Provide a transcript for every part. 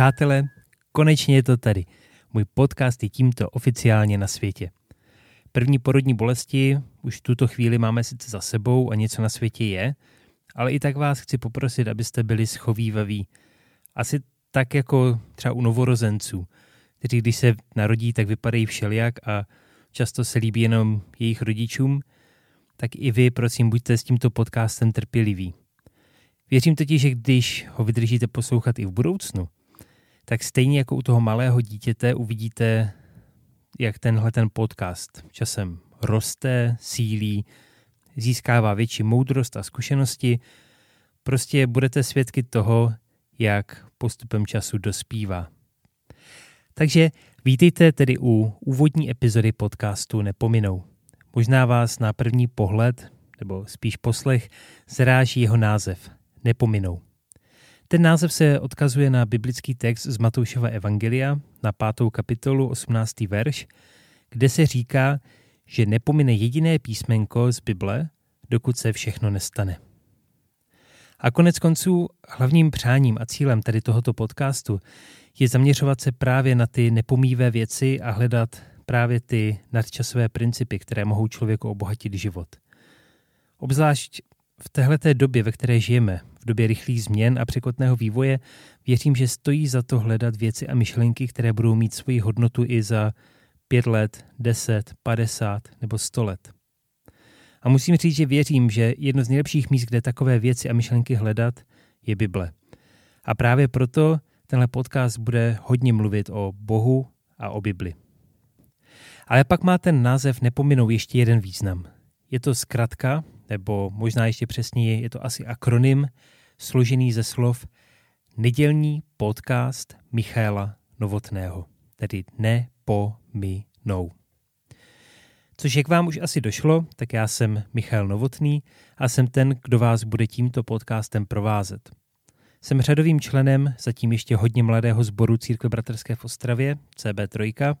Přátelé, konečně je to tady. Můj podcast je tímto oficiálně na světě. První porodní bolesti už tuto chvíli máme sice za sebou a něco na světě je, ale i tak vás chci poprosit, abyste byli schovývaví. Asi tak jako třeba u novorozenců, kteří když se narodí, tak vypadají všelijak a často se líbí jenom jejich rodičům, tak i vy, prosím, buďte s tímto podcastem trpěliví. Věřím totiž, že když ho vydržíte poslouchat i v budoucnu, tak stejně jako u toho malého dítěte uvidíte, jak tenhle ten podcast časem roste, sílí, získává větší moudrost a zkušenosti. Prostě budete svědky toho, jak postupem času dospívá. Takže vítejte tedy u úvodní epizody podcastu Nepominou. Možná vás na první pohled, nebo spíš poslech, zráží jeho název Nepominou. Ten název se odkazuje na biblický text z Matoušova Evangelia na pátou kapitolu 18. verš, kde se říká, že nepomine jediné písmenko z Bible, dokud se všechno nestane. A konec konců hlavním přáním a cílem tady tohoto podcastu je zaměřovat se právě na ty nepomívé věci a hledat právě ty nadčasové principy, které mohou člověku obohatit život. Obzvlášť v téhleté době, ve které žijeme, v době rychlých změn a překotného vývoje, věřím, že stojí za to hledat věci a myšlenky, které budou mít svoji hodnotu i za pět let, deset, padesát nebo sto let. A musím říct, že věřím, že jedno z nejlepších míst, kde takové věci a myšlenky hledat, je Bible. A právě proto tenhle podcast bude hodně mluvit o Bohu a o Bibli. Ale pak má ten název nepominou ještě jeden význam. Je to zkratka, nebo možná ještě přesněji, je to asi akronym, složený ze slov Nedělní podcast Michaela Novotného, tedy Nepominou. Což jak vám už asi došlo, tak já jsem Michal Novotný a jsem ten, kdo vás bude tímto podcastem provázet. Jsem řadovým členem zatím ještě hodně mladého sboru Církve bratrské v Ostravě, CB3,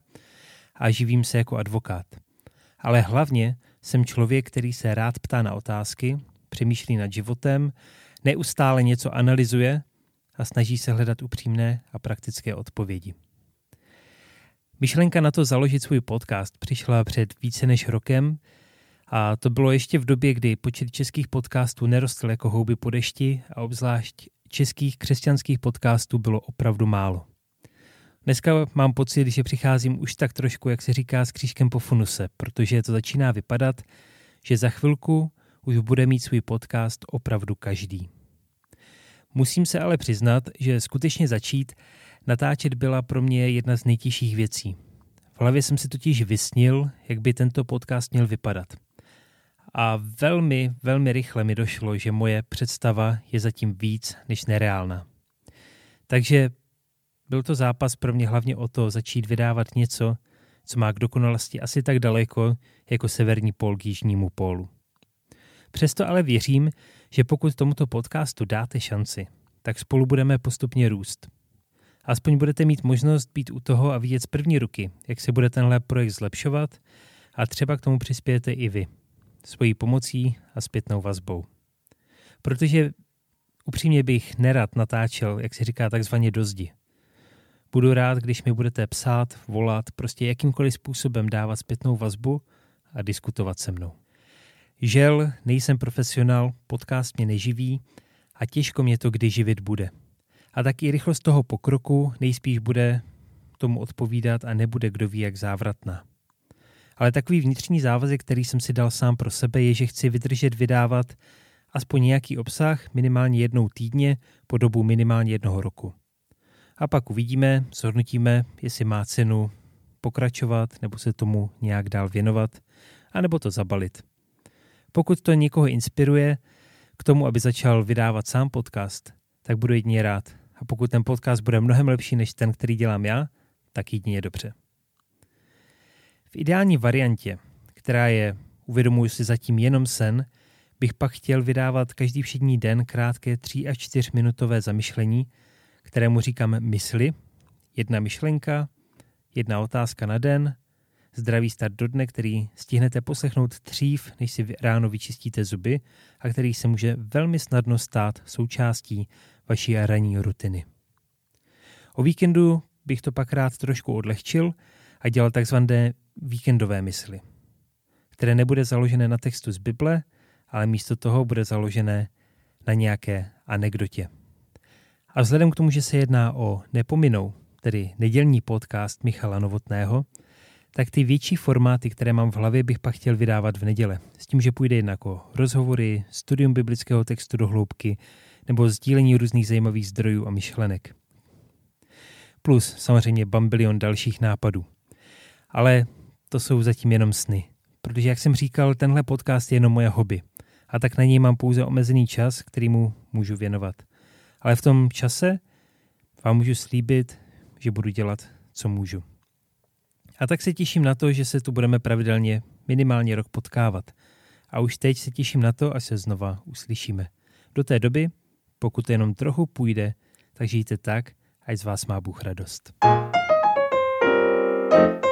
a živím se jako advokát. Ale hlavně jsem člověk, který se rád ptá na otázky, přemýšlí nad životem, neustále něco analyzuje a snaží se hledat upřímné a praktické odpovědi. Myšlenka na to založit svůj podcast přišla před více než rokem a to bylo ještě v době, kdy počet českých podcastů nerostl jako houby po dešti a obzvlášť českých křesťanských podcastů bylo opravdu málo. Dneska mám pocit, že přicházím už tak trošku, jak se říká, s křížkem po funuse, protože to začíná vypadat, že za chvilku už bude mít svůj podcast opravdu každý. Musím se ale přiznat, že skutečně začít natáčet byla pro mě jedna z nejtěžších věcí. V hlavě jsem si totiž vysnil, jak by tento podcast měl vypadat. A velmi, velmi rychle mi došlo, že moje představa je zatím víc než nereálná. Takže byl to zápas pro mě hlavně o to začít vydávat něco, co má k dokonalosti asi tak daleko jako severní pól k jižnímu pólu. Přesto ale věřím, že pokud tomuto podcastu dáte šanci, tak spolu budeme postupně růst. Aspoň budete mít možnost být u toho a vidět z první ruky, jak se bude tenhle projekt zlepšovat a třeba k tomu přispějete i vy, svojí pomocí a zpětnou vazbou. Protože upřímně bych nerad natáčel, jak se říká, takzvaně do zdi. Budu rád, když mi budete psát, volat, prostě jakýmkoliv způsobem dávat zpětnou vazbu a diskutovat se mnou. Žel, nejsem profesionál, podcast mě neživí a těžko mě to kdy živit bude. A tak i rychlost toho pokroku nejspíš bude tomu odpovídat a nebude kdo ví jak závratná. Ale takový vnitřní závazek, který jsem si dal sám pro sebe, je, že chci vydržet vydávat aspoň nějaký obsah minimálně jednou týdně po dobu minimálně jednoho roku. A pak uvidíme, zhodnotíme, jestli má cenu pokračovat nebo se tomu nějak dál věnovat, anebo to zabalit. Pokud to někoho inspiruje k tomu, aby začal vydávat sám podcast, tak budu jedině rád. A pokud ten podcast bude mnohem lepší než ten, který dělám já, tak jedině dobře. V ideální variantě, která je, uvědomuji si zatím jenom sen, bych pak chtěl vydávat každý všední den krátké 3 až 4 minutové zamyšlení, kterému říkám mysli, jedna myšlenka, jedna otázka na den, zdravý start do dne, který stihnete poslechnout dřív, než si ráno vyčistíte zuby a který se může velmi snadno stát součástí vaší ranní rutiny. O víkendu bych to pak rád trošku odlehčil a dělal takzvané víkendové mysli, které nebude založené na textu z Bible, ale místo toho bude založené na nějaké anekdotě. A vzhledem k tomu, že se jedná o Nepominou, tedy nedělní podcast Michala Novotného, tak ty větší formáty, které mám v hlavě, bych pak chtěl vydávat v neděle. S tím, že půjde jednak o rozhovory, studium biblického textu do hloubky nebo sdílení různých zajímavých zdrojů a myšlenek. Plus samozřejmě bambilion dalších nápadů. Ale to jsou zatím jenom sny. Protože, jak jsem říkal, tenhle podcast je jenom moje hobby. A tak na něj mám pouze omezený čas, který mu můžu věnovat. Ale v tom čase vám můžu slíbit, že budu dělat, co můžu. A tak se těším na to, že se tu budeme pravidelně minimálně rok potkávat. A už teď se těším na to, až se znova uslyšíme. Do té doby, pokud to jenom trochu půjde, tak žijte tak, ať z vás má Bůh radost. thank you